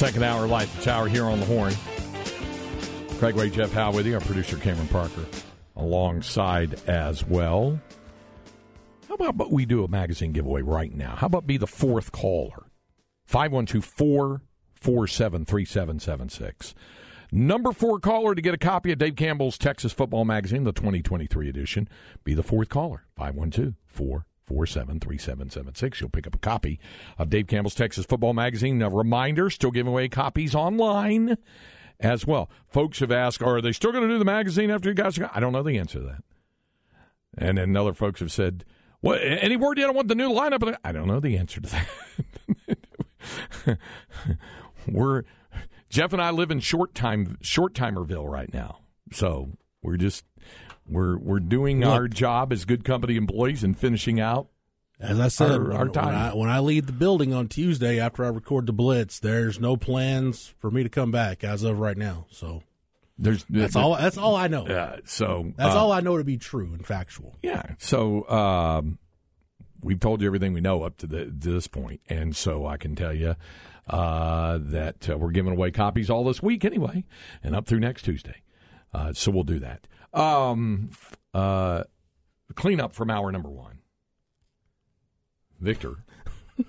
Second hour light the tower here on the horn. Craig Way, Jeff Howe with you, our producer Cameron Parker alongside as well. How about we do a magazine giveaway right now? How about be the fourth caller? 512 447 3776. Number four caller to get a copy of Dave Campbell's Texas Football Magazine, the 2023 edition. Be the fourth caller. 512 447 3776. You'll pick up a copy of Dave Campbell's Texas Football Magazine. A reminder, still giving away copies online as well. Folks have asked, are they still going to do the magazine after you guys are gone? I don't know the answer to that. And then other folks have said, what, any word yet on what the new lineup? I don't know the answer to that. We're Jeff and I live in short time short timerville right now, so we're just we're we're doing Look. our job as good company employees and finishing out. As I said, Our- when, our when time. I, when I leave the building on Tuesday after I record the Blitz, there's no plans for me to come back as of right now. So There's that's all. That's all I know. Yeah, so That's uh, all I know to be true and factual. Yeah. So um, we've told you everything we know up to, the, to this point, and so I can tell you uh, that uh, we're giving away copies all this week anyway, and up through next Tuesday. Uh, so we'll do that. Um, uh, clean up from hour number one. Victor.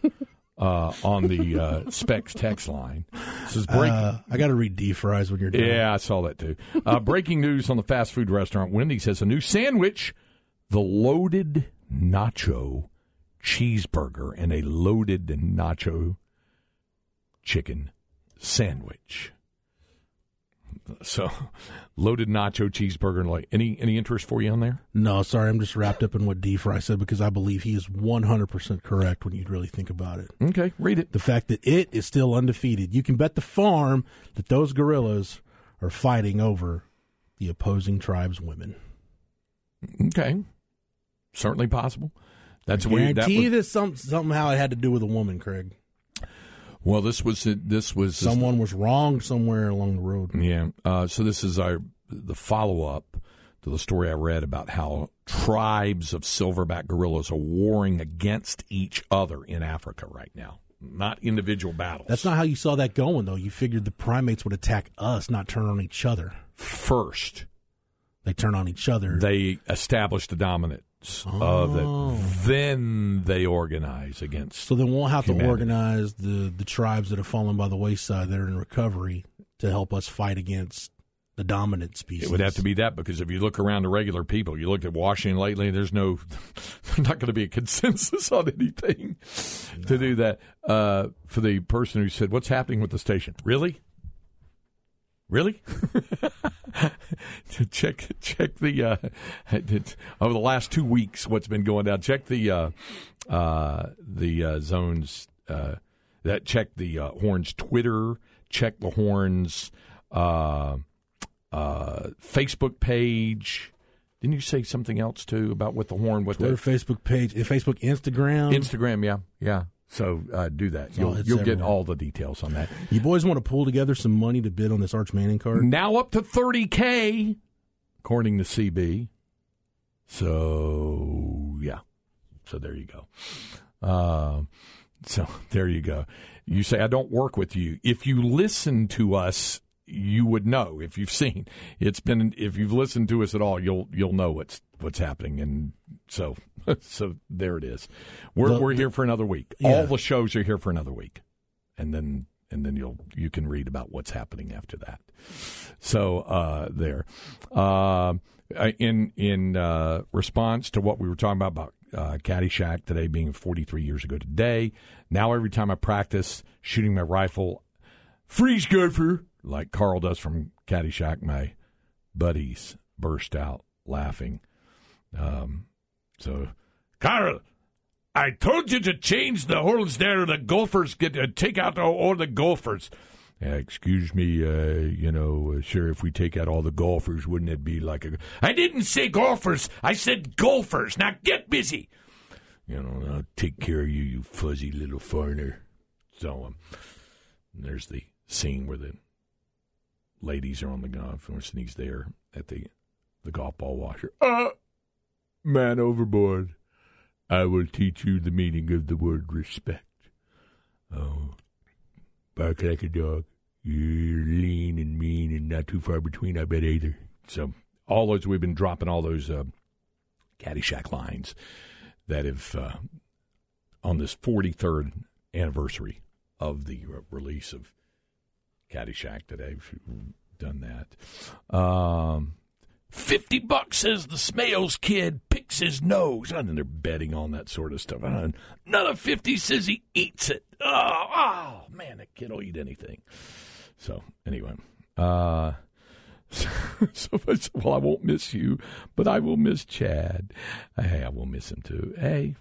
Uh, on the uh, specs text line says break, Uh, I got to read D fries when you're done. yeah, I saw that too. Uh, breaking news on the fast food restaurant Wendy's has a new sandwich, the loaded nacho cheeseburger and a loaded nacho chicken sandwich. So, loaded nacho cheeseburger and like any any interest for you on there? No, sorry, I'm just wrapped up in what D Fry said because I believe he is 100% correct when you really think about it. Okay, read it. The fact that it is still undefeated. You can bet the farm that those gorillas are fighting over the opposing tribe's women. Okay, certainly possible. That's I where that guarantee was, that some, somehow it had to do with a woman, Craig. Well. This was this was Someone was wrong somewhere along the road. Yeah. Uh, so this is our the follow up to the story I read about how tribes of silverback gorillas are warring against each other in Africa right now, not individual battles. That's not how you saw that going, though. You figured the primates would attack us, not turn on each other. first. They turn on each other. They establish the dominance of Oh. it. Then they organize against. so then we'll have Humanity. to organize the, the tribes that have fallen by the wayside that are in recovery to help us fight against the dominant species. It would have to be that because if you look around the regular people, you looked at Washington lately. There's no, there's not going to be a consensus on anything to do that. Uh, for the person who said, "What's happening with the station?" Really, really? check check the uh, over the last two weeks what's been going down. Check the uh, uh, the uh, zones uh, that check the uh, horns Twitter. Check the horns. Uh, uh, Facebook page. Didn't you say something else too about what the horn? What Twitter, the Facebook page, eh, Facebook, Instagram. Instagram? Yeah, yeah. So uh, do that. You'll, it's you'll get all the details on that. you boys want to pull together some money to bid on this Arch Manning card? Now up to thirty k, according to CB. So yeah. So there you go. Uh, so there you go. You say I don't work with you. If you listen to us you would know if you've seen. It's been if you've listened to us at all, you'll you'll know what's what's happening, and so so there it is. We're The- we're here for another week. Yeah. All the shows are here for another week, and then and then you'll you can read about what's happening after that. So uh, there, uh, in in uh, response to what we were talking about about uh, Caddyshack today being 43 years ago today. Now every time I practice shooting my rifle, freeze gopher like Carl does from Caddyshack, my buddies burst out laughing. Um, so, Carl, I told you to change the holes there. The golfers get uh, take out all, all the golfers. Uh, excuse me, uh, you know, uh, sir, if we take out all the golfers, wouldn't it be like a. I didn't say golfers. I said golfers. Now get busy. You know, I'll take care of you, you fuzzy little foreigner. So, um, there's the scene where the ladies are on the golf course and he's there at the the golf ball washer. Uh, man overboard. I will teach you the meaning of the word respect. Oh, bark like a dog. You're lean and mean and not too far between, I bet either. So, all those, we've been dropping all those uh, Caddyshack lines that have, uh, on this 43rd anniversary of the uh, release of Caddyshack today, done that. Um, 50 bucks says the Smales kid picks his nose. I And they're betting on that sort of stuff. Another 50 says he eats it. Oh, oh man, that kid will eat anything. So, anyway. Uh, so, so, well, I won't miss you, but I will miss Chad. Hey, I will miss him too. Hey,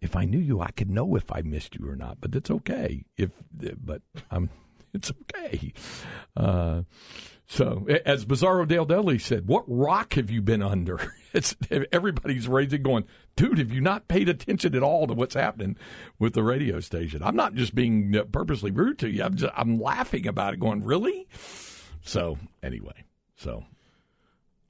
if I knew you, I could know if I missed you or not. But that's okay. If but I'm, it's okay. Uh, so as Bizarro Dale Dudley said, "What rock have you been under?" It's everybody's raising, going, "Dude, have you not paid attention at all to what's happening with the radio station?" I'm not just being uh, purposely rude to you. I'm just, I'm laughing about it, going, "Really?" So anyway, so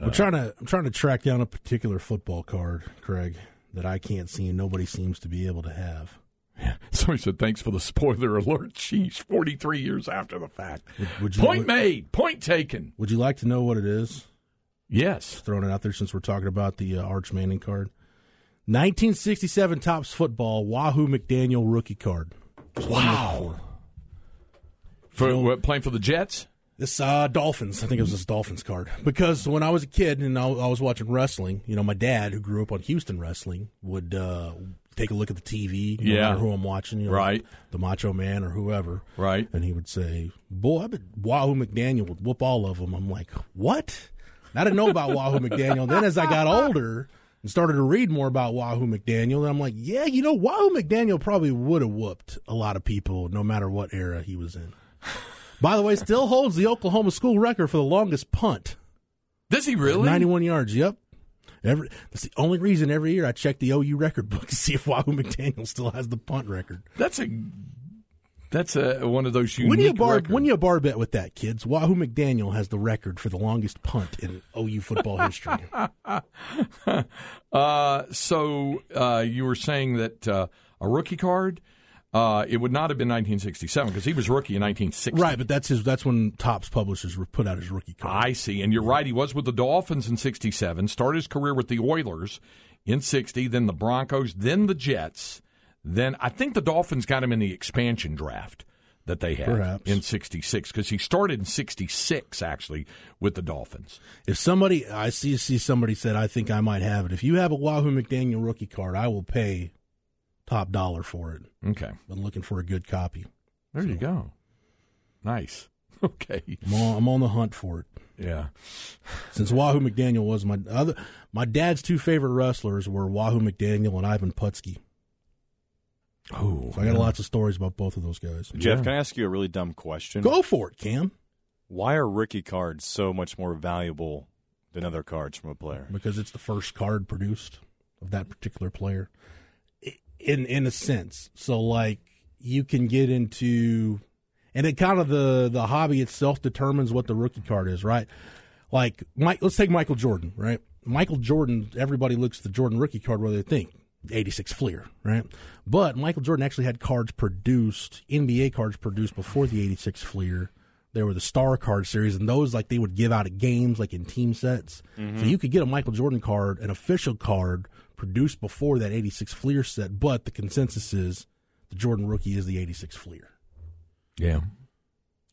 I'm trying to I'm trying to track down a particular football card, Craig, that I can't see and nobody seems to be able to have. Somebody said, "Thanks for the spoiler alert." Sheesh, forty-three years after the fact. Would, would you Point would, made. Point taken. would you like to know what it is? Yes. Throwing it out there since we're talking about the uh, Arch Manning card. 1967 Topps football Wahoo McDaniel rookie card. Just before. For what, playing for the Jets. This uh, Dolphins, I think it was this Dolphins card. Because when I was a kid and I, I was watching wrestling, you know, my dad, who grew up on Houston wrestling, would uh, take a look at the TV, no Yeah. matter who I'm watching, you know, Right. the Macho Man or whoever, Right. and he would say, "Boy, I bet Wahoo McDaniel would whoop all of them." I'm like, "What?" And I didn't know about Wahoo McDaniel. Then as I got older and started to read more about Wahoo McDaniel, and I'm like, "Yeah, you know, Wahoo McDaniel probably would have whooped a lot of people, no matter what era he was in." By the way, still holds the Oklahoma school record for the longest punt. Does he really? 91 yards, yep. Every, that's the only reason every year I check the OU record book to see if Wahoo McDaniel still has the punt record. That's a. That's a one of those unique When you bar records. when you bar bet with that, kids, Wahoo McDaniel has the record for the longest punt in OU football history. Uh, so uh, you were saying that uh, a rookie card. Uh, it would not have been 1967 because he was rookie in 1960. right, but that's his. That's when Topps publishers were put out his rookie card. I see. And you're right. He was with the Dolphins in 67, started his career with the Oilers in 60, then the Broncos, then the Jets. Then I think the Dolphins got him in the expansion draft that they had Perhaps. in 66 because he started in 66 actually with the Dolphins. If somebody, I see see somebody said, I think I might have it. If you have a Wahoo McDaniel rookie card, I will pay top dollar for it. Okay. I'm looking for a good copy. There you go. Nice. Okay. I'm on, I'm on the hunt for it. Yeah. Since Wahoo McDaniel was my other, my dad's two favorite wrestlers were Wahoo McDaniel and Ivan Putski. Oh, So I got lots of stories about both of those guys. Jeff, can I ask you a really dumb question? Go for it, Cam, Why are rookie cards so much more valuable than other cards from a player? because it's the first card produced of that particular player. In in a sense, so like you can get into, and it kind of the the hobby itself determines what the rookie card is, right? Like Mike, let's take Michael Jordan, right? Michael Jordan, everybody looks at the Jordan rookie card. What do they think? 86 Fleer, right? But Michael Jordan actually had cards produced, NBA cards produced before the 86 Fleer There were the Star Card series, and those like they would give out at games, like in team sets. So mm-hmm. you could get a Michael Jordan card, an official card produced before that '86 Fleer set. But the consensus is the Jordan rookie is the '86 Fleer. Yeah.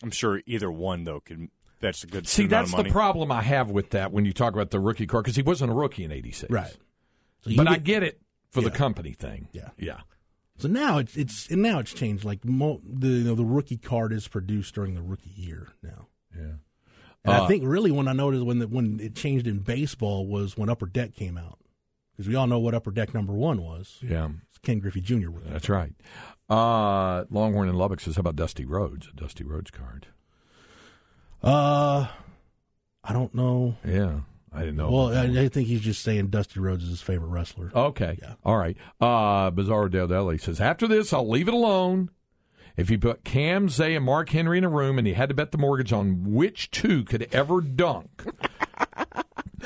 I'm sure either one though could That's a good See, that's of the problem I have with that when you talk about the rookie card because he wasn't a rookie in '86, Right. So you But I get- get it for the company thing. Yeah. yeah. So now it's it's and now it's changed. Like mo, the you know, the rookie card is produced during the rookie year now. Yeah. And Uh, I think really when I noticed when the, when it changed in baseball was when Upper Deck came out because we all know what Upper Deck number one was. Yeah, It's Ken Griffey Jr. rookie. that's right. Uh, Longhorn in Lubbock says, "How about Dusty Rhodes? A Dusty Rhodes card." Uh, I don't know. Yeah, I didn't know. Well, I, I think he's just saying Dusty Rhodes is his favorite wrestler. Okay. Yeah. All right. Uh, Bizarro Del Deli says, after this, I'll leave it alone. If you put Cam, Zay, and Mark Henry in a room and you had to bet the mortgage on which two could ever dunk,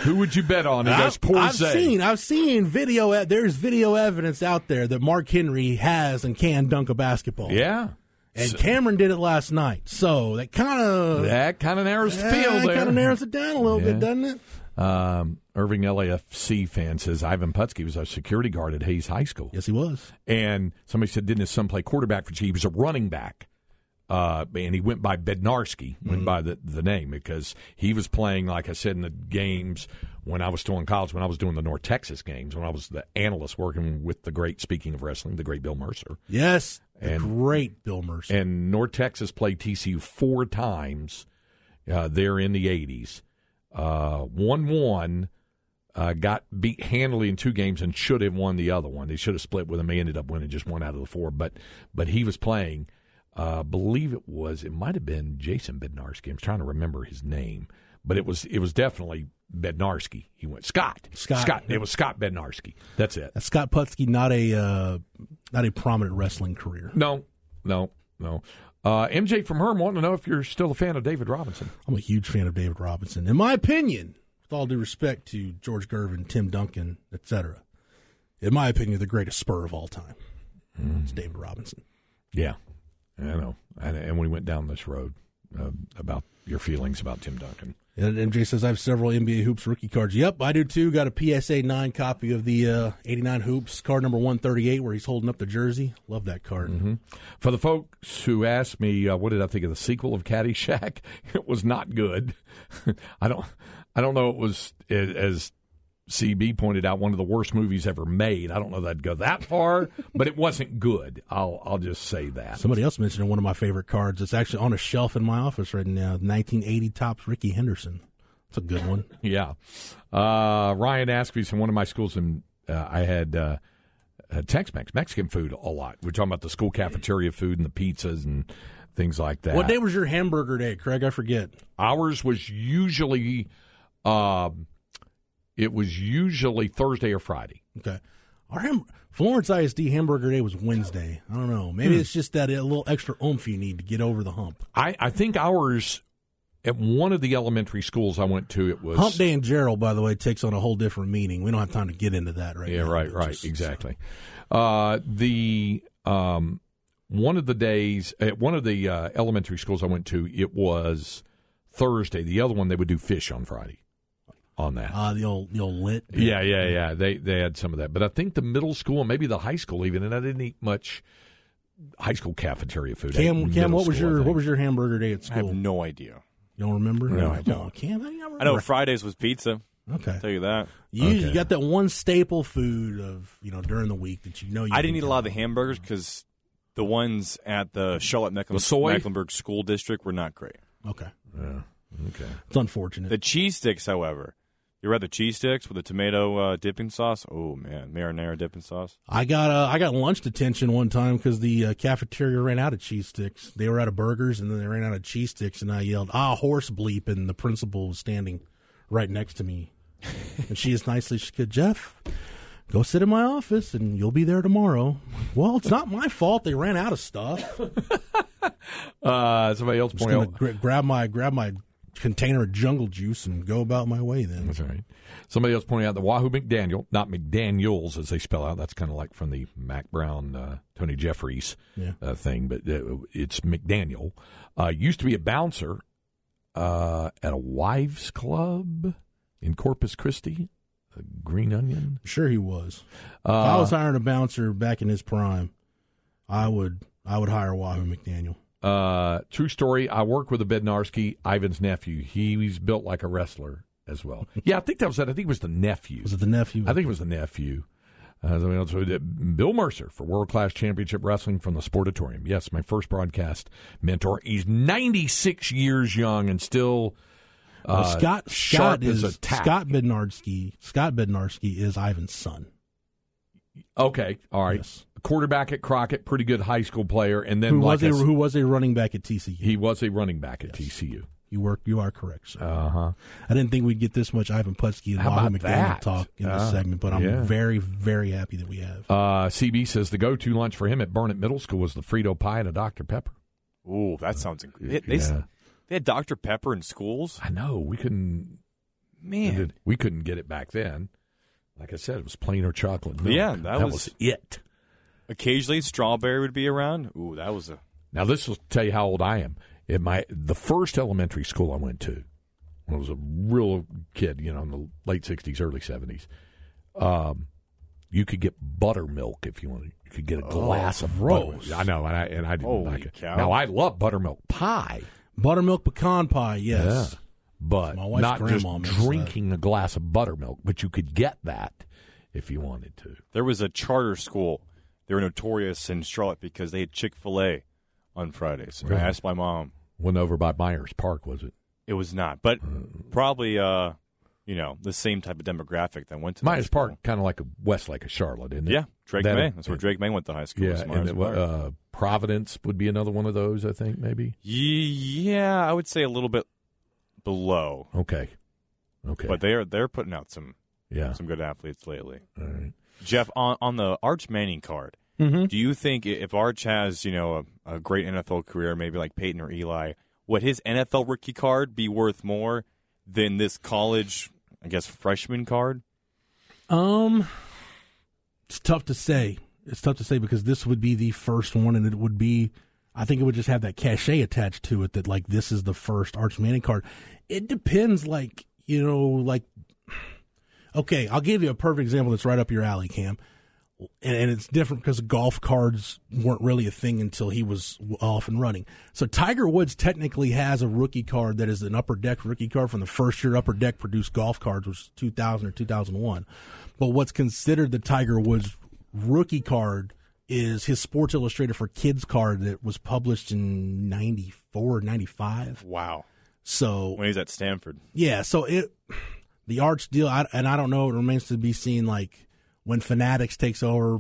who would you bet on? That's I've, poor I've seen, I've seen video. There's video evidence out there that Mark Henry has and can dunk a basketball. Yeah. and So- Cameron did it last night. So that kind of That kind of narrows the field That kind of narrows it down a little Yeah. bit, doesn't it? Um, Irving LAFC fan says Ivan Putski was a security guard at Hays High School. Yes, he was. And somebody said, didn't his son play quarterback for G? He was a running back. Uh, and he went by Bednarski, went by the, the name because he was playing, like I said, in the games when I was still in college, when I was doing the North Texas games, when I was the analyst working with the great, speaking of wrestling, the great Bill Mercer. Yes, the And- great Bill Mercer. And North Texas played TCU four times uh, there in the 80s. Uh, 1 1, uh, got beat handily in two games and should have won the other one. They should have split with him. They ended up winning just one out of the four. But but he was playing, uh, believe it was, it might have been Jason Bednarski. I'm trying to remember his name. But it was it was definitely Bednarski. He went Scott. Scott. Scott. It was Scott Bednarski. That's it. That's Scott Putski, not a uh, not a prominent wrestling career. No, no, no. Uh, MJ from Herm wanting to know if you're still a fan of David Robinson. I'm a huge fan of David Robinson. In my opinion, with all due respect to George Gervin, Tim Duncan, etc., in my opinion, the greatest spur of all time. It's David Robinson. Yeah, I know. And, and we went down this road uh, about your feelings about Tim Duncan. And MJ says, I have several NBA Hoops rookie cards. Yep, I do too. Got a PSA 9 copy of the uh, 89 Hoops, card number 138, where he's holding up the jersey. Love that card. For the folks who asked me, uh, what did I think of the sequel of Caddyshack? It was not good. I don't, I don't know. It was as CB pointed out, one of the worst movies ever made. I don't know that I'd go that far, but it wasn't good. I'll, I'll just say that. Somebody else mentioned one of my favorite cards. It's actually on a shelf in my office right now. 1980 Topps Rickey Henderson. It's a good one. Yeah. Uh, Ryan asked me from one of my schools, and uh, I had uh, Tex-Mex, Mexican food a lot. We're talking about the school cafeteria food and the pizzas and things like that. What day was your hamburger day, Craig? I forget. Ours was usually, um, it was usually Thursday or Friday. Okay. Our ham- Florence ISD hamburger day was Wednesday. I don't know. Maybe it's just that a little extra oomph you need to get over the hump. I, I think ours at one of the elementary schools I went to, it was Hump day in Gerald, by the way, takes on a whole different meaning. We don't have time to get into that right Yeah, now. right, right, just- exactly. Uh, the um, one of the days at one of the uh, elementary schools I went to, it was Thursday. The other one they would do fish on Friday. On that, Uh, the old the old lit. yeah, yeah, yeah. They they had some of that, but I think the middle school and maybe the high school even, and I didn't eat much high school cafeteria food. I Cam, Cam, what was school, your what was your hamburger day at school? I have no idea. You don't remember? No, I don't. on, Cam, how do I know? Fridays was pizza. Okay. I'll tell you that. You, you got that one staple food of you know during the week that you know you. I didn't eat a lot of the hamburgers because the ones at the Charlotte Mecklen- Mecklenburg School District were not great. Okay, Yeah, okay. it's unfortunate. The cheese sticks, however, you read the cheese sticks with the tomato uh, dipping sauce. Oh man, marinara dipping sauce. I got uh, I got lunch detention one time because the uh, cafeteria ran out of cheese sticks. They were out of burgers and then they ran out of cheese sticks, and I yelled "Ah, horse bleep!" and the principal was standing right next to me, and she just nicely she said, "Jeff, go sit in my office and you'll be there tomorrow." Well, it's not my fault. They ran out of stuff. Uh, somebody else Just pointed gonna out. gra- grab my grab my container of jungle juice and go about my way. Then That's right. Somebody else pointing out the Wahoo McDaniel, not McDaniels as they spell out. That's kind of like from the Mack Brown, uh, Tony Jeffries Yeah. uh, thing, but uh, it's McDaniel. Uh, used to be a bouncer uh, at a wives' club in Corpus Christi, a Green Onion. Sure, he was. Uh, if I was hiring a bouncer back in his prime, I would I would hire Wahoo McDaniel. Uh, true story. I work with a Bednarski, Ivan's nephew. He, he's built like a wrestler as well. Yeah, I think that was it. I think it was the nephew. Was it the nephew? I think it was the nephew. Uh, so Bill Mercer for World Class Championship Wrestling from the Sportatorium. Yes, my first broadcast mentor. He's 96 years young and still uh, Scott Scott is. Scott Bednarski. Scott Bednarski is Ivan's son. Okay, all right. Yes. Quarterback at Crockett, pretty good high school player, and then Who like was a I s- who was a running back at TCU? he was a running back at TCU. You work. You are correct, sir. Uh huh. I didn't think we'd get this much Ivan Putski and How Wahoo McDaniel that? talk in this Ah, segment, but I'm yeah. very, very happy that we have. Uh, CB says the go-to lunch for him at Burnett Middle School was the Frito pie and a Dr Pepper. Ooh, that sounds incredible. They, Yeah. they had Dr. Pepper in schools? I know we couldn't. Man. We couldn't get it back then. Like I said, it was plain or chocolate. milk. Yeah, that was, was- it. Occasionally, strawberry would be around. Ooh, that was a. Now this will tell you how old I am. At my the first elementary school I went to, when I was a real kid, you know, in the late sixties, early seventies, um, you could get buttermilk if you wanted. You could get a glass of gross. buttermilk. I know, and I and I didn't Holy like it. cow. Now I love buttermilk pie. Buttermilk pecan pie, yes. Yeah. But My wife's not just grandma makes that. drinking a glass of buttermilk, but you could get that if you wanted to. There was a charter school. They were notorious in Charlotte because they had Chick fil A on Fridays. And I asked my mom. Went over by Myers Park, was it? It was not, but probably, uh, you know, the same type of demographic that went to Myers. Park, kind of like a Westlake of Charlotte, isn't it? Yeah, Drake That- Maye. That's where Drake Maye went to high school. Yeah, and Park. uh, Providence would be another one of those. I think maybe. yeah, I would say a little bit below, Okay, okay, but they are they're putting out some yeah. some good athletes lately. All right. Jeff, on on the Arch Manning card, Mm-hmm. do you think if Arch has you know a, a great NFL career, maybe like Peyton or Eli, would his NFL rookie card be worth more than this college, I guess, freshman card? Um, it's tough to say. It's tough to say because this would be the first one, and it would be. I think it would just have that cachet attached to it that like this is the first Arch Manning card. It depends, like you know, like. Okay, I'll give you a perfect example that's right up your alley, Cam. And, and it's different because golf cards weren't really a thing until he was off and running. So Tiger Woods technically has a rookie card that is an upper deck rookie card from the first year upper deck produced golf cards, which was 2000 or 2001. But what's considered the Tiger Woods rookie card is his Sports Illustrated for Kids card that was published in 94 95. Wow, So when he's at Stanford. yeah, so it the arch deal, I, and I don't know. It remains to be seen. Like when Fanatics takes over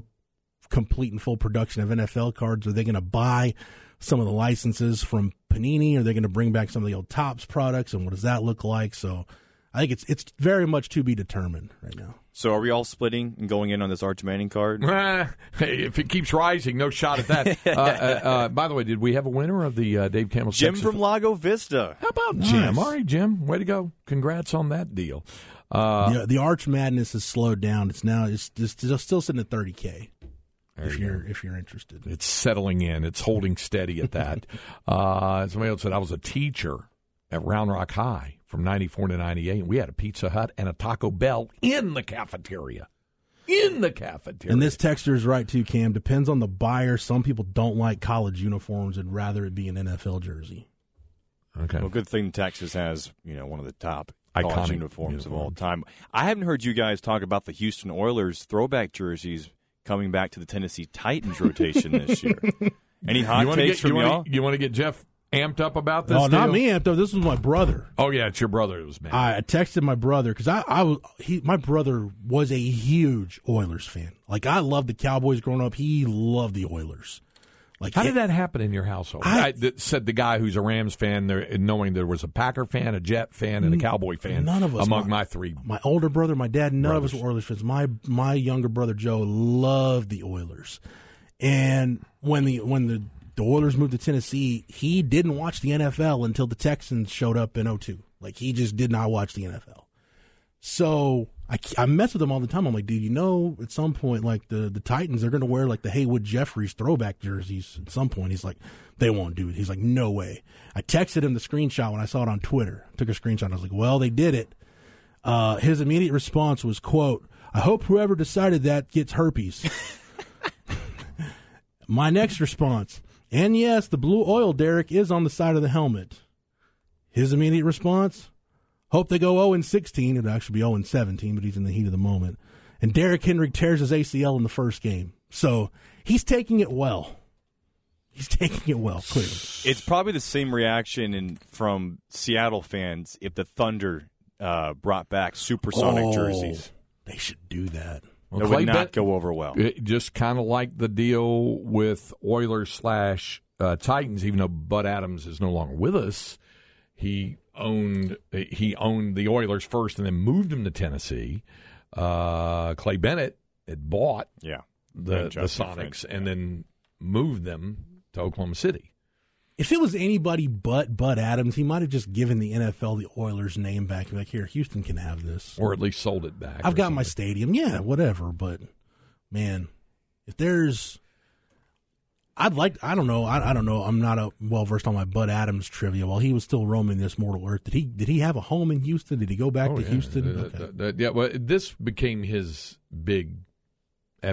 complete and full production of NFL cards, are they going to buy some of the licenses from Panini? Are they going to bring back some of the old Topps products? And what does that look like? So I think it's it's very much to be determined right now. So are we all splitting and going in on this Arch Manning card? hey, if it keeps rising, no shot at that. uh, uh, uh, by the way, did we have a winner of the uh, Dave Campbell? Jim Texas- from Lago Vista. How about Jim? All right, Jim. Way to go. Congrats on that deal. Uh, the, the Arch Madness has slowed down. It's now it's, it's still sitting at thirty k. If you you're if you're interested. It's settling in. It's holding steady at that. uh, somebody else said I was a teacher at Round Rock High from '94 to '98, and we had a Pizza Hut and a Taco Bell in the cafeteria. In the cafeteria. And this texture is right too, Cam. Depends on the buyer. Some people don't like college uniforms and rather it be an NFL jersey. okay. Well, good thing Texas has you know one of the top Iconic oh, college uniforms, of all time. I haven't heard you guys talk about the Houston Oilers throwback jerseys coming back to the Tennessee Titans rotation this year. Any hot you wanna takes get, from you y'all? wanna, you want to get Jeff amped up about this? Oh, not deal? me, Anthony. This was my brother. Oh yeah, it's your brother. It was me. I texted my brother because I, I was he my brother was a huge Oilers fan. Like I loved the Cowboys growing up. He loved the Oilers. Like How it- did that happen in your household? I- I, that said the guy who's a Rams fan, there, knowing there was a Packer fan, a Jet fan, and a Cowboy fan. None of us among my- my three. My older brother, my dad, none of us were Oilers fans. My my younger brother Joe loved the Oilers, and when the when the the Oilers moved to Tennessee, he didn't watch the NFL until the Texans showed up in 02. Like he just did not watch the NFL. So I, I mess with him all the time. I'm like, dude, you know, at some point, like the the Titans, they're going to wear like the Haywood Jeffires throwback jerseys. At some point, he's like, they won't do it. He's like, no way. I texted him the screenshot when I saw it on Twitter. Took a screenshot. I was like, well, they did it. Uh, his immediate response was, quote, I hope whoever decided that gets herpes. My next response, and yes, the blue oil derrick is on the side of the helmet. His immediate response, hope they go 0 and 16. It'd actually be 0 and 17, but he's in the heat of the moment. And Derrick Henry tears his ACL in the first game. So he's taking it well. He's taking it well, clearly. It's probably the same reaction in, from Seattle fans if the Thunder uh, brought back supersonic Oh, jerseys. They should do that. Well, It would not Bet- go over well. It, just kind of like the deal with Oilers slash uh, Titans. Even though Bud Adams is no longer with us, he owned he owned the Oilers first, and then moved them to Tennessee. Uh, Clay Bennett had bought Yeah. the, the Sonics French, and yeah. then moved them to Oklahoma City. If it was anybody but Bud Adams, he might have just given the NFL the Oilers name back. and be Like, here, Houston can have this. Or at least sold it back. I've or got my stadium. Yeah, whatever. But man, if there's, I'd like. I don't know. I, I don't know. I'm not a well versed on my Bud Adams trivia. While he was still roaming this mortal earth, did he did he have a home in Houston? Did he go back Oh, to yeah. Houston? Uh, Okay. th- th- yeah, well, this became his big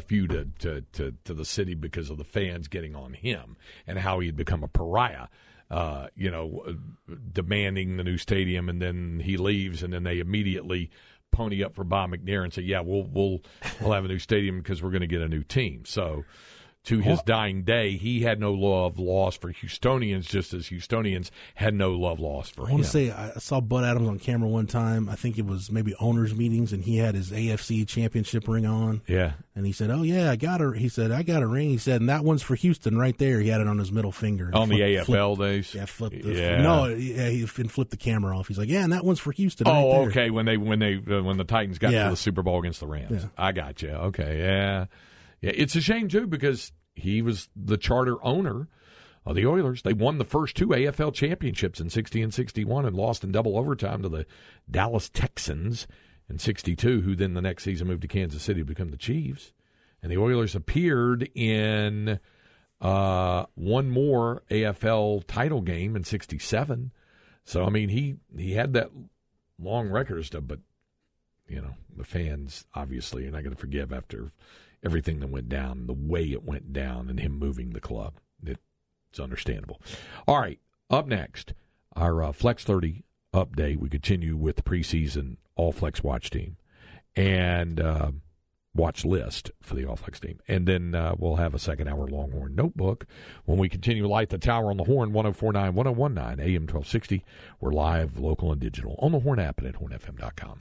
fu to, to, to, to the city because of the fans getting on him and how he'd become a pariah. Uh, you know, uh, demanding the new stadium, and then he leaves, and then they immediately pony up for Bob McNair and say, "Yeah, we'll we'll we'll have a new stadium because we're going to get a new team." So. To his dying day, he had no love lost for Houstonians, just as Houstonians had no love lost for him. I want to say I saw Bud Adams on camera one time. I think it was maybe owners meetings, and he had his AFC championship ring on. yeah, And he said, "Oh yeah, I got a." He said, "I got a ring." He said, "And that one's for Houston, right there." He had it on his middle finger. on the flip- AFL days. Yeah, flip the Yeah. no, yeah, he flipped the camera off. He's like, "Yeah, and that one's for Houston." right Oh, there." okay. When they when they uh, when the Titans got Yeah. to the Super Bowl against the Rams, Yeah. I got you. Okay, yeah, yeah. It's a shame too because he was the charter owner of the Oilers. They won the first two AFL championships in sixty and sixty one, and lost in double overtime to the Dallas Texans in sixty two, who then the next season moved to Kansas City to become the Chiefs. And the Oilers appeared in uh, one more AFL title game in '67. So I mean, he he had that long record stuff, but you know, the fans obviously are not going to forgive after everything that went down, the way it went down, and him moving the club. It's understandable. All right, up next, our uh, Flex 30 update. We continue with the preseason All Flex watch team and uh, watch list for the All Flex team. And then uh, we'll have a second hour Longhorn notebook when we continue Light the Tower on the Horn 1049 1019 AM 1260. We're live, local, and digital on the Horn app and at hornfm.com.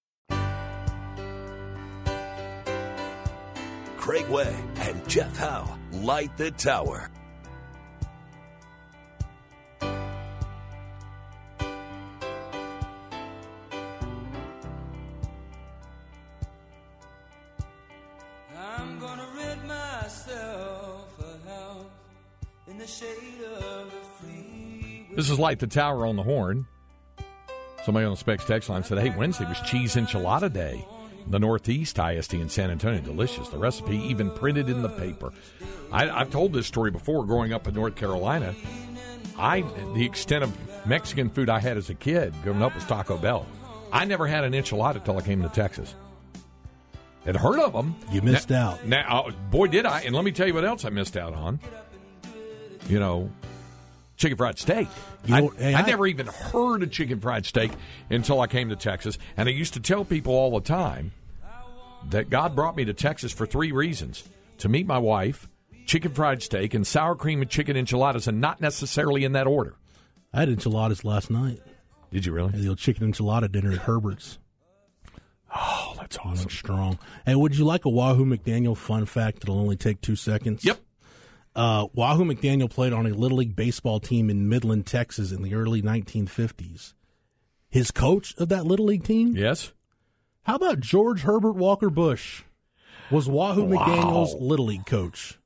Craig Way and Jeff Howe light the tower. I'm gonna rid myself a house in the shade of the freeway. This is Light the Tower on the Horn. Somebody on the Specs text line said, hey, Wednesday was cheese enchilada day. The Northeast ISD in San Antonio, delicious. The recipe even printed in the paper. I, I've told this story before. Growing up in North Carolina, I the extent of Mexican food I had as a kid growing up was Taco Bell. I never had an enchilada until I came to Texas. Had heard of them. You missed out. Now, uh, boy, did I! And let me tell you what else I missed out on. You know, chicken fried steak. You I, know, I I- never even heard of chicken fried steak until I came to Texas, and I used to tell people all the time that God brought me to Texas for three reasons: to meet my wife, chicken fried steak, and sour cream and chicken enchiladas, and not necessarily in that order. I had enchiladas last night. Did you really? the old chicken enchilada dinner at Herbert's. Oh, That's awesome. strong. Hey, would you like a Wahoo McDaniel fun fact that'll only take two seconds? Yep. Uh, Wahoo McDaniel played on a Little League baseball team in Midland, Texas in the early 1950s. His coach of that Little League team? Yes. How about George Herbert Walker Bush? Was Wahoo Wow. McDaniel's Little League coach.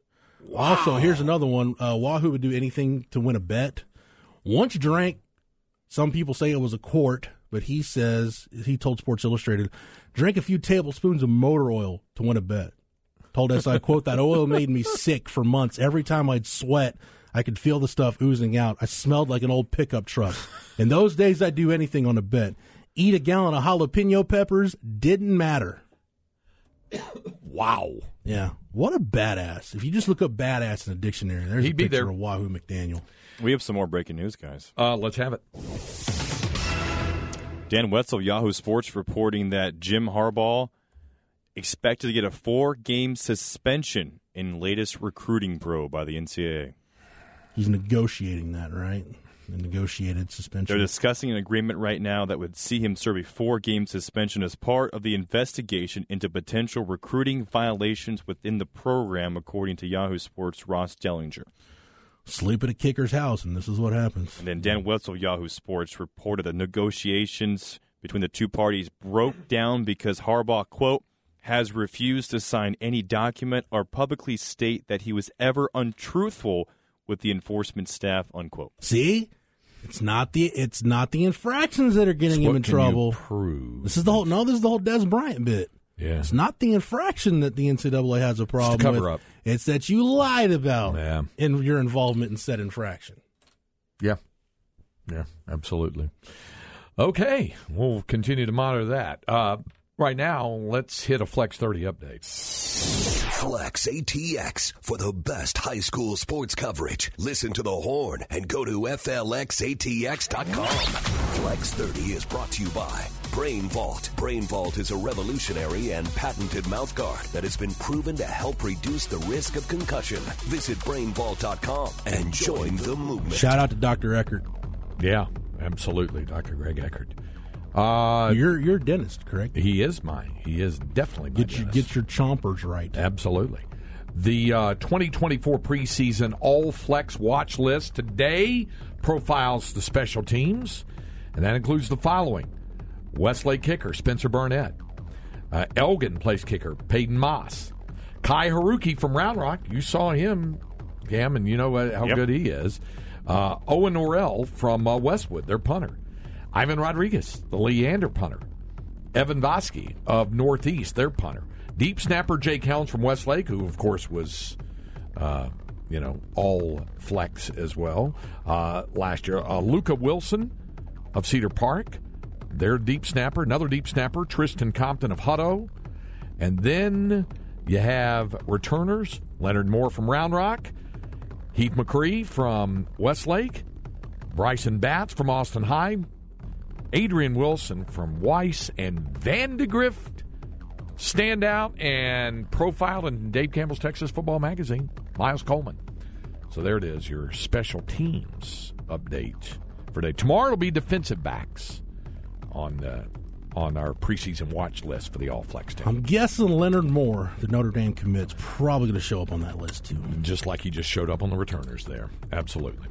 Also, here's another one. Uh, Wahoo would do anything to win a bet. Once drank, some people say it was a quart, but he says, he told Sports Illustrated, drank a few tablespoons of motor oil to win a bet. Told us, I quote, that oil made me sick for months. Every time I'd sweat, I could feel the stuff oozing out. I smelled like an old pickup truck. In those days, I'd do anything on a bet. Eat a gallon of jalapeno peppers didn't matter. Wow. Yeah. What a badass. If you just look up badass in a dictionary, there's He'd a be picture there. of Wahoo McDaniel. We have some more breaking news, guys. Uh, let's have it. Dan Wetzel, Yahoo Sports, reporting that Jim Harbaugh expected to get a four-game suspension in latest recruiting probe by the NCAA. He's negotiating that, right? The negotiated suspension. They're discussing an agreement right now that would see him serve a four-game suspension as part of the investigation into potential recruiting violations within the program, according to Yahoo Sports' Ross Dellinger. Sleep at a kicker's house, and this is what happens. And then Dan Wetzel Yahoo Sports reported that negotiations between the two parties broke down because Harbaugh, quote, has refused to sign any document or publicly state that he was ever untruthful with the enforcement staff, unquote. See? It's not the it's not the infractions that are getting him What in can you trouble. prove? This is the whole no, this is the whole Dez Bryant bit. Yeah. It's not the infraction that the NCAA has a problem cover with. up. It's that you lied about Yeah. in your involvement in said infraction. Yeah. Yeah, absolutely. Okay, we'll continue to monitor that. Uh, right now, let's hit a Flex 30 update. Flex ATX for the best high school sports coverage. Listen to the horn and go to FLXATX.com. Flex 30 is brought to you by Brain Vault. Brain Vault is a revolutionary and patented mouthguard that has been proven to help reduce the risk of concussion. Visit brainvault.com and join the movement. Shout out to Dr. Eckert. Yeah, absolutely, Dr. Greg Eckert. Uh, you're you're a dentist, correct? he is mine. he is definitely my Get your dentist. get your chompers right. Absolutely. The uh, 2024 preseason All Flex watch list today profiles the special teams, and that includes the following Westlake kicker Spencer Burnett, uh, Elgin place kicker Peyton Moss, Kai Haruki from Round Rock. You saw him, Cam, and you know how Yep. good he is. Uh, Owen Norrell from uh, Westwood, their punter. Ivan Rodriguez, the Leander punter. Evan Vosky of Northeast, their punter. Deep snapper Jake Helms from Westlake, who of course was, uh, you know, all flex as well uh, last year. Uh, Luca Wilson of Cedar Park, their deep snapper. Another deep snapper, Tristan Compton of Hutto. And then you have returners, Leonard Moore from Round Rock, Heath McCree from Westlake, Bryson Batts from Austin High, Adrian Wilson from Weiss, and Vandegrift stand out and profiled in Dave Campbell's Texas Football Magazine, Miles Coleman. So there it is, your special teams update for today. Tomorrow will be defensive backs on uh, on our preseason watch list for the All Flex team. I'm guessing Leonard Moore, the Notre Dame commits, probably going to show up on that list too. just like he just showed up on the returners there. Absolutely.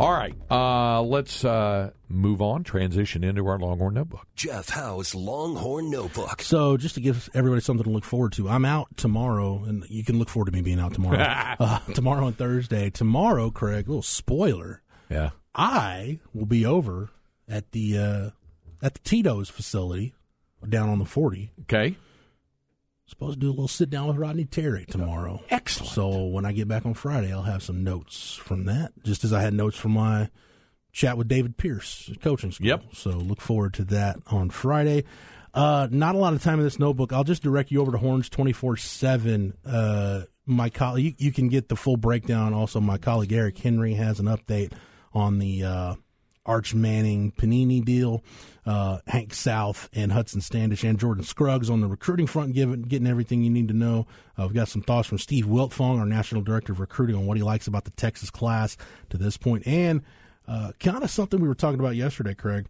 All right, uh, let's uh, move on, transition into our Longhorn Notebook. Jeff Howe's Longhorn Notebook. So, just to give everybody something to look forward to, I'm out tomorrow, and you can look forward to me being out tomorrow. uh, tomorrow and Thursday. Tomorrow, Craig, little spoiler, Yeah. I will be over at the uh, at the Tito's facility down on the 40. Okay. Supposed to do a little sit down with Rodney Terry tomorrow. Excellent. So when I get back on Friday, I'll have some notes from that, just as I had notes from my chat with David Pierce, at coaching school. Yep. So look forward to that on Friday. Uh, not a lot of time in this notebook. I'll just direct you over to Horns twenty four seven. Uh, My colleague, you, you can get the full breakdown. Also, my colleague Eric Henry has an update on the uh, Arch Manning Panini deal. Uh, Hank South and Hudson Standish and Jordan Scruggs on the recruiting front, giving, getting everything you need to know. Uh, we've got some thoughts from Steve Wiltfong, our National Director of Recruiting, on what he likes about the Texas class to this point, and uh, kind of something we were talking about yesterday, Craig.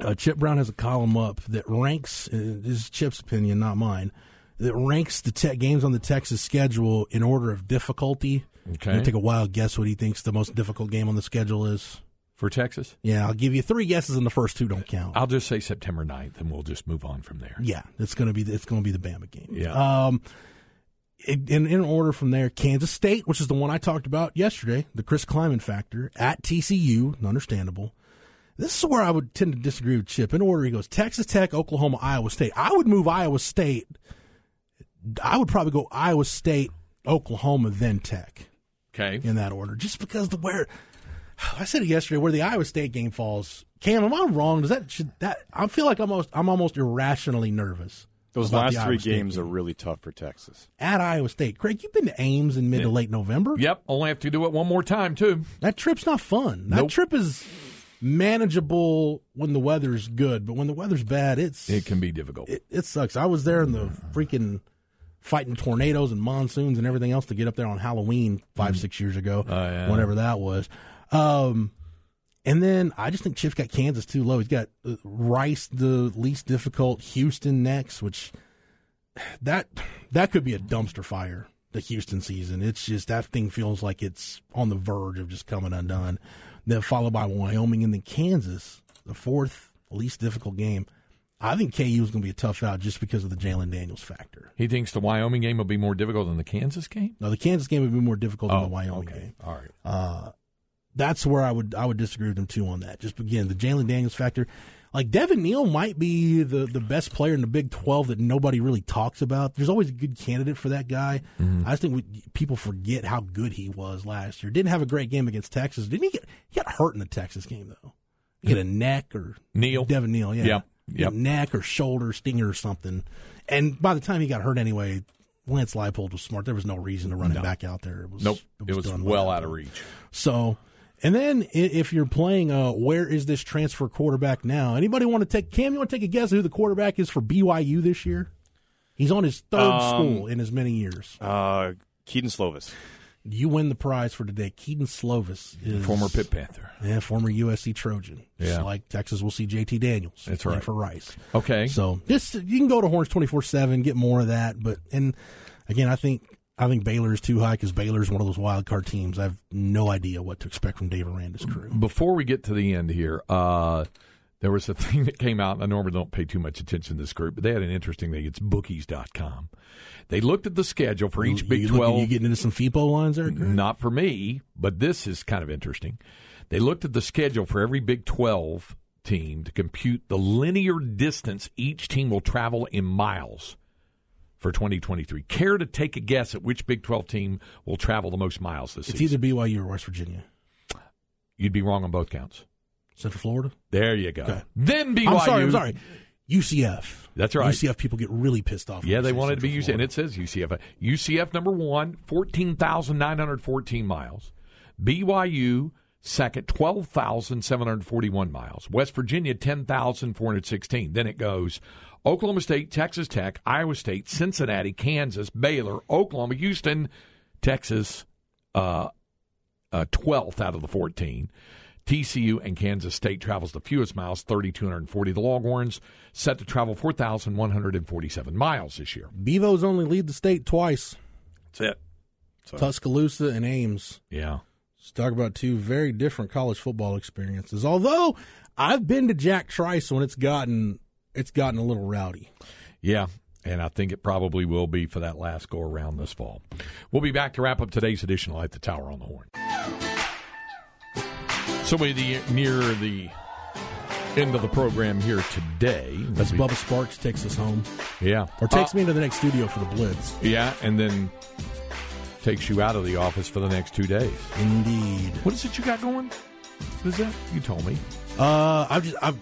Uh, Chip Brown has a column up that ranks. Uh, this is Chip's opinion, not mine. That ranks the te- games on the Texas schedule in order of difficulty. Okay. Take a wild guess what he thinks the most difficult game on the schedule is. For Texas? Yeah, I'll give you three guesses, and the first two don't count. I'll just say September 9th, and we'll just move on from there. Yeah, it's gonna be it's gonna be the Bama game. Yeah. Um, in, in order from there, Kansas State, which is the one I talked about yesterday, the Chris Klieman factor at TCU, understandable. This is where I would tend to disagree with Chip. In order, he goes Texas Tech, Oklahoma, Iowa State. I would move Iowa State. I would probably go Iowa State, Oklahoma, then Tech Okay. in that order, just because the where I said it yesterday, where the Iowa State game falls. Cam, am I wrong? Does that should that I feel like I'm almost I'm almost irrationally nervous. Those last three Iowa State games are game. really tough for Texas. at Iowa State. Craig, you've been to Ames in mid to late November. Yep. Only have to do it one more time, too. That trip's not fun. That Nope. trip is manageable when the weather's good, but when the weather's bad, it's It can be difficult. it, it sucks. I was there in the freaking fighting tornadoes and monsoons and everything else to get up there on Halloween five mm-hmm. six years ago, Oh, yeah. whenever that was. Um, and then I just think Chip's got Kansas too low. He's got uh, Rice the least difficult, Houston next, which that that could be a dumpster fire. The Houston season, it's just that thing feels like it's on the verge of just coming undone. Then followed by Wyoming and then Kansas, the fourth least difficult game. I think KU is going to be a tough out just because of the Jalon Daniels factor. he thinks the Wyoming game will be more difficult than the Kansas game? No, the Kansas game would be more difficult than Oh, the Wyoming okay. game. All right. That's where I would I would disagree with them too on that. Just again the Jalon Daniels factor. Like Devin Neal might be the, the best player in the Big Twelve that nobody really talks about. There's always a good candidate for that guy. Mm-hmm. I just think we, people forget how good he was last year. Didn't have a great game against Texas. Didn't he get he got hurt in the Texas game though? He had a neck or Neal? Devin Neal, yeah, Yep, yep. neck or shoulder stinger or something. And by the time he got hurt anyway, Lance Leipold was smart. There was no reason to run him back out there. It was Nope. It was done by well out of reach. So, and then if you're playing, uh, where is this transfer quarterback now? Anybody want to take Cam? You want to take a guess who the quarterback is for BYU this year? He's on his third Um, school in as many years. Uh, Kedon Slovis. You win the prize for today. Kedon Slovis is Former Pitt Panther. yeah, former USC Trojan. Just Yeah. like Texas will see JT Daniels. That's right. for Rice. Okay. So just you can go to Horns twenty four seven, get more of that. But and again, I think I think Baylor is too high because Baylor is one of those wild card teams. I have no idea what to expect from Dave Aranda's crew. Before we get to the end here, uh, there was a thing that came out. I normally don't pay too much attention to this group, but they had an interesting thing. It's bookies.com. They looked at the schedule for each You- Big you looking- 12. You getting into some FIPO lines there? Greg? Not for me, but this is kind of interesting. They looked at the schedule for every Big 12 team to compute the linear distance each team will travel in miles for 2023. Care to take a guess at which Big 12 team will travel the most miles this It's season? either BYU or West Virginia. You'd be wrong on both counts. Central Florida? There you go. Okay. Then BYU. I'm sorry, I'm sorry. UCF. That's right. UCF people get really pissed off. Yeah, they wanted to be UCF, and it says UCF. UCF number one, 14,914 miles. BYU second, 12,741 miles. West Virginia, 10,416. Then it goes Oklahoma State, Texas Tech, Iowa State, Cincinnati, Kansas, Baylor, Oklahoma, Houston, Texas, uh, uh, 12th out of the 14. TCU and Kansas State travels the fewest miles, 3,240. The Longhorns set to travel 4,147 miles this year. Bevo's only lead the state twice. That's it. Tuscaloosa and Ames. Yeah. Let's talk about two very different college football experiences. Although I've been to Jack Trice when it's gotten it's gotten a little rowdy. Yeah. And I think it probably will be for that last go around this fall. We'll be back to wrap up today's edition of Light the Tower on the Horn. So we the near the end of the program here today. As Bubba Sparks takes us home. Yeah. Or takes Uh, me into the next studio for the Blitz. Yeah, and then takes you out of the office for the next two days. Indeed. What is it you got going? What is that? You told me. Uh I've just I've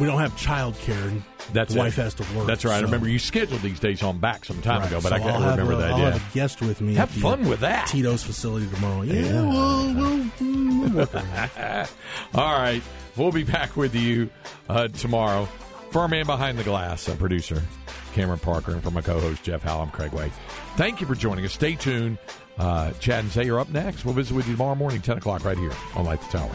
we don't have child care and That's it. wife has to work. That's right. I remember you scheduled these days on back some time Right, ago, but so I can't I'll remember a- that. I'll yeah. have a guest with me. Have fun with that. Tito's facility tomorrow. Yeah, we'll, we'll, we'll work on that. All right. We'll be back with you uh, tomorrow. For our man behind the glass, our producer, Cameron Parker, and for my co host, Jeff Howell, I'm Craig Way. Thank you for joining us. Stay tuned. Uh, Chad and Zay are up next. We'll visit with you tomorrow morning, 10 o'clock, right here on Light the Tower.